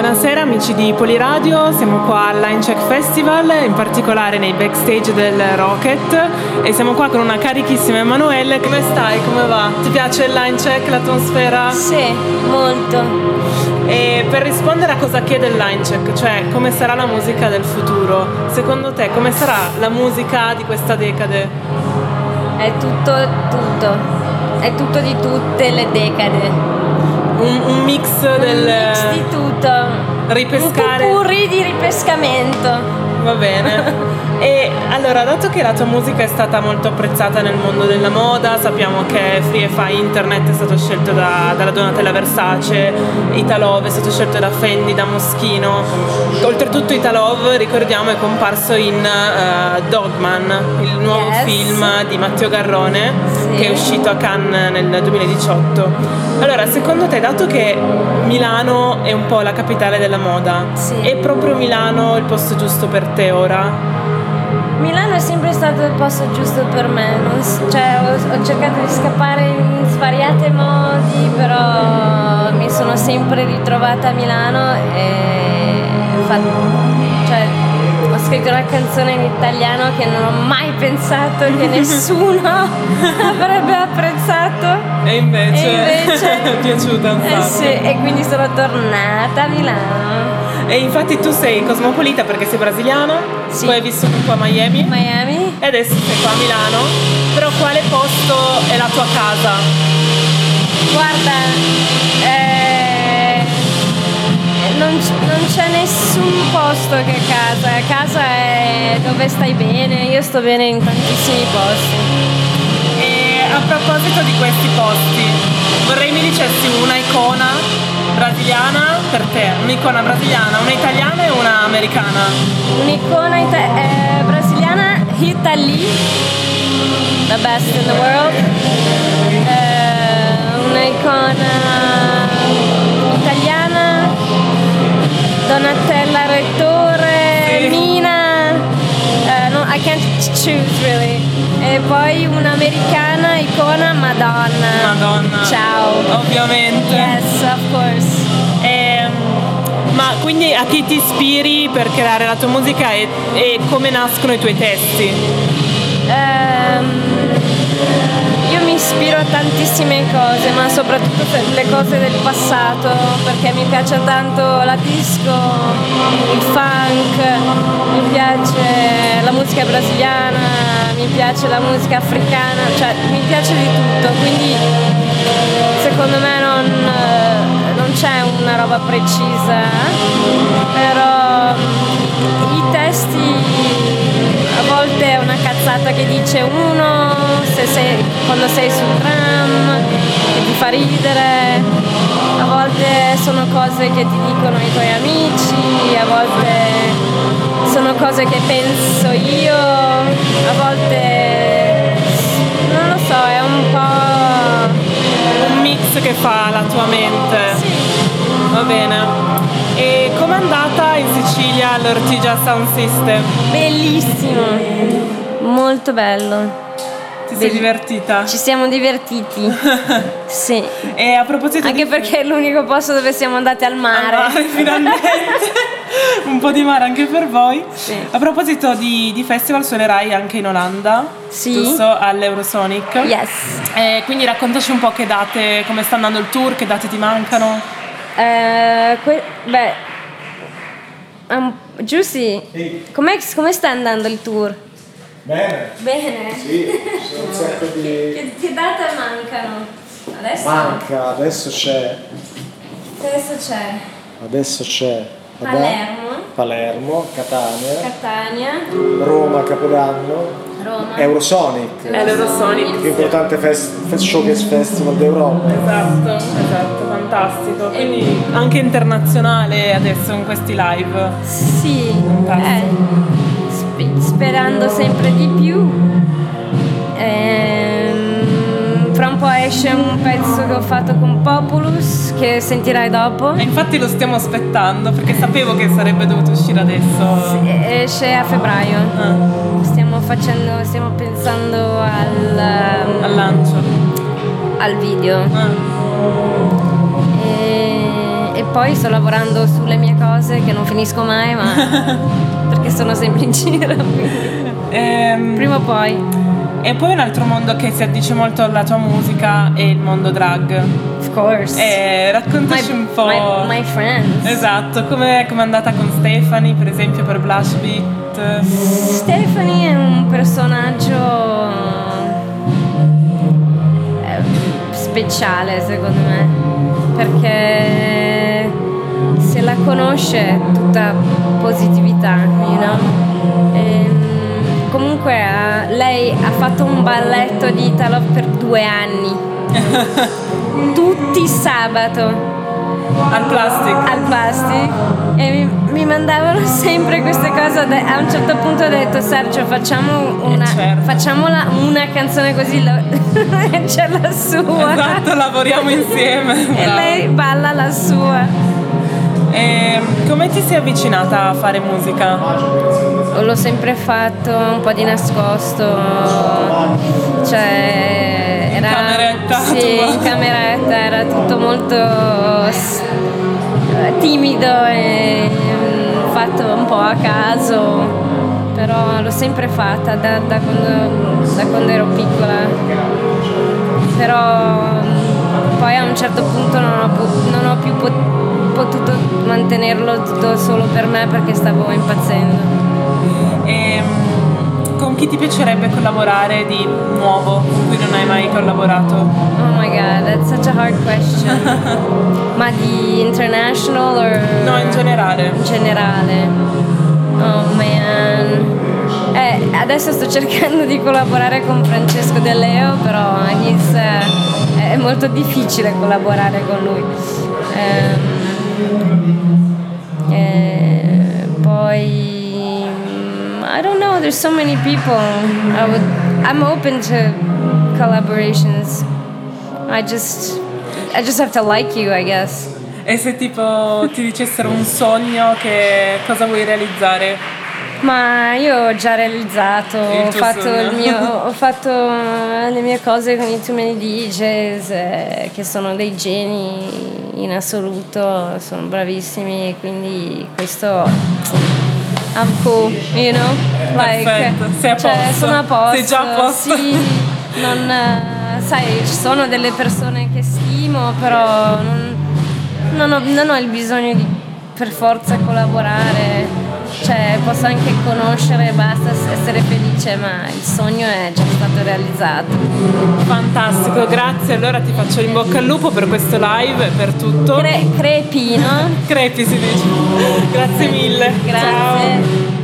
buonasera amici di Poliradio, siamo qua al Line Check Festival, in particolare nei backstage del Rocket e siamo qua con una carichissima Emanuele. Come stai? Come va? Ti piace il Line Check, l'atmosfera? Sì, molto. E per rispondere a cosa chiede il Line Check, cioè come sarà la musica del futuro, secondo te come sarà la musica di questa decade? È tutto, tutto. È tutto di tutte le decade un, un mix del... Un mix di tutto. Ripescare. Un purri di ripescamento. Va bene. E allora, dato che la tua musica è stata molto apprezzata nel mondo della moda, sappiamo che Free e Fi Internet è stato scelto da, dalla Donatella Versace, Italove è stato scelto da Fendi, da Moschino. Oltretutto Italove, ricordiamo, è comparso in uh, Dogman, il nuovo yes. film di Matteo Garrone, sì. che è uscito a Cannes nel 2018. Allora, secondo te, dato che Milano è un po' la capitale della moda, sì. è proprio Milano il posto giusto per te ora? Milano è sempre stato il posto giusto per me, cioè, ho, ho, cercato di scappare in svariati modi, però mi sono sempre ritrovata a Milano e fatto, cioè, ho scritto una canzone in italiano che non ho mai pensato che nessuno avrebbe apprezzato. E invece, e invece è piaciuta un eh sì, e quindi sono tornata a Milano. E infatti tu sei cosmopolita perché sei brasiliana, sì. poi hai vissuto po' a Miami. Miami. E adesso sei qua a Milano. Però quale posto è la tua casa? Guarda, eh, non, non, c'è nessun posto che è casa. Casa è dove stai bene. Io sto bene in tantissimi posti. E a proposito di questi posti, vorrei mi dicessi una icona brasiliana per te? Un'icona brasiliana, una italiana e una americana? Un'icona ita- eh, brasiliana, Rita Lee, the best in the world. Eh, un'icona italiana, Donatella Rettore, sì. Mina, uh, no, I can't choose really. E poi un'americana icona Madonna. Madonna. Ciao. Ovviamente. Yes, of course. Quindi a chi ti ispiri per creare la tua musica e, e come nascono i tuoi testi? Um, io mi ispiro a tantissime cose, ma soprattutto le cose del passato, perché mi piace tanto la disco, il funk, mi piace la musica brasiliana, mi piace la musica africana, cioè mi piace di tutto, quindi secondo me non, non c'è una roba precisa, dice uno se sei, quando sei sul tram che ti fa ridere, a volte sono cose che ti dicono i tuoi amici, a volte sono cose che penso io, a volte non lo so, è un po' un mix che fa la tua mente. Sì. Va bene. E com'è andata in Sicilia all'Ortigia Sound System? Bellissimo, molto bello. Ti sei divertita? Ci siamo divertiti. sì. E a proposito Anche di... perché è l'unico posto dove siamo andati al mare. Al mare, finalmente. Un po' di mare anche per voi. Sì. A proposito di, di, festival, suonerai anche in Olanda. Sì. Giusto? All'Eurosonic. Yes. E quindi raccontaci un po' che date, come sta andando il tour, che date ti mancano. Eh, que- beh, um, Giussi, com'è, come sta andando il tour? Bene. Bene? Sì, sono un sacco di... che, che date mancano? Adesso? Manca, adesso c'è... Adesso c'è? Adesso c'è... Palermo. Palermo, Catania. Catania. Roma, Capodanno. Roma. Eurosonic. È l'Eurosonic. Più importante fest, fest showcase festival d'Europa. Esatto, esatto, fantastico. Quindi anche internazionale adesso in questi live. Sì, eh, sp- sperando sempre di più. Ehm, fra un po' esce un pezzo che ho fatto con Populus che sentirai dopo. E infatti lo stiamo aspettando perché sapevo che sarebbe dovuto uscire adesso. Sì, esce a febbraio. Ah. Stiamo facendo, stiamo pensando al, um, al lancio. Al video. Ah. E poi sto lavorando sulle mie cose che non finisco mai, ma perché sono sempre in giro. Ehm, Prima o poi, E poi un altro mondo che si addice molto alla tua musica è il mondo drag. of course. E raccontaci my, un po'. my, my friends. Esatto, come è andata con Stefani, per esempio, per Blush Beat? Stephanie è un personaggio eh, speciale secondo me perché se la conosce è tutta positività, fatto un balletto di Italo per due anni, tutti sabato Al plastic. al plastic e mi, mi mandavano sempre queste cose. A un certo punto ho detto Sergio facciamo una, certo. facciamola una canzone così la- c'è la sua Esatto, lavoriamo insieme. e brava. lei balla la sua. E come ti sei avvicinata a fare musica? L'ho sempre fatto un po' di nascosto, cioè In era cameretta sì, in cameretta era tutto molto timido e mm, fatto un po' a caso, però l'ho sempre fatta da, da quando, da quando ero piccola. Però mm, poi a un certo punto non ho, pu- non ho più pot- potuto mantenerlo tutto solo per me perché stavo impazzendo. E mm, con chi ti piacerebbe collaborare di nuovo con cui non hai mai collaborato? Oh my god, that's such a hard question. Ma di international or No, in generale. in generale? Oh man. Eh, adesso sto cercando di collaborare con Francesco De Leo, però he's, eh, è molto difficile collaborare con lui. Ehm, eh, poi know, there's so many people. I would I'm open to collaborations. I just I just have to like you, I guess. E se tipo ti dicessero un sogno, che cosa vuoi realizzare? Ma io ho già realizzato, ho fatto, mio- ho fatto le mie cose con i Too Many DJs eh, che sono dei geni in assoluto, sono bravissimi quindi questo I'm cool, you know? Perfetto, sei a cioè, posto. sono a posto. Sei già a posto. Sì, non, eh, sai, ci sono delle persone che stimo, però non, non ho, non ho il bisogno di per forza collaborare. Cioè, posso anche conoscere basta essere felice, ma il sogno è già stato realizzato. Fantastico, grazie. Allora ti faccio in bocca al lupo per questo live e per tutto. Cre- crepino. Crepi si dice. Grazie mille. Grazie. Ciao.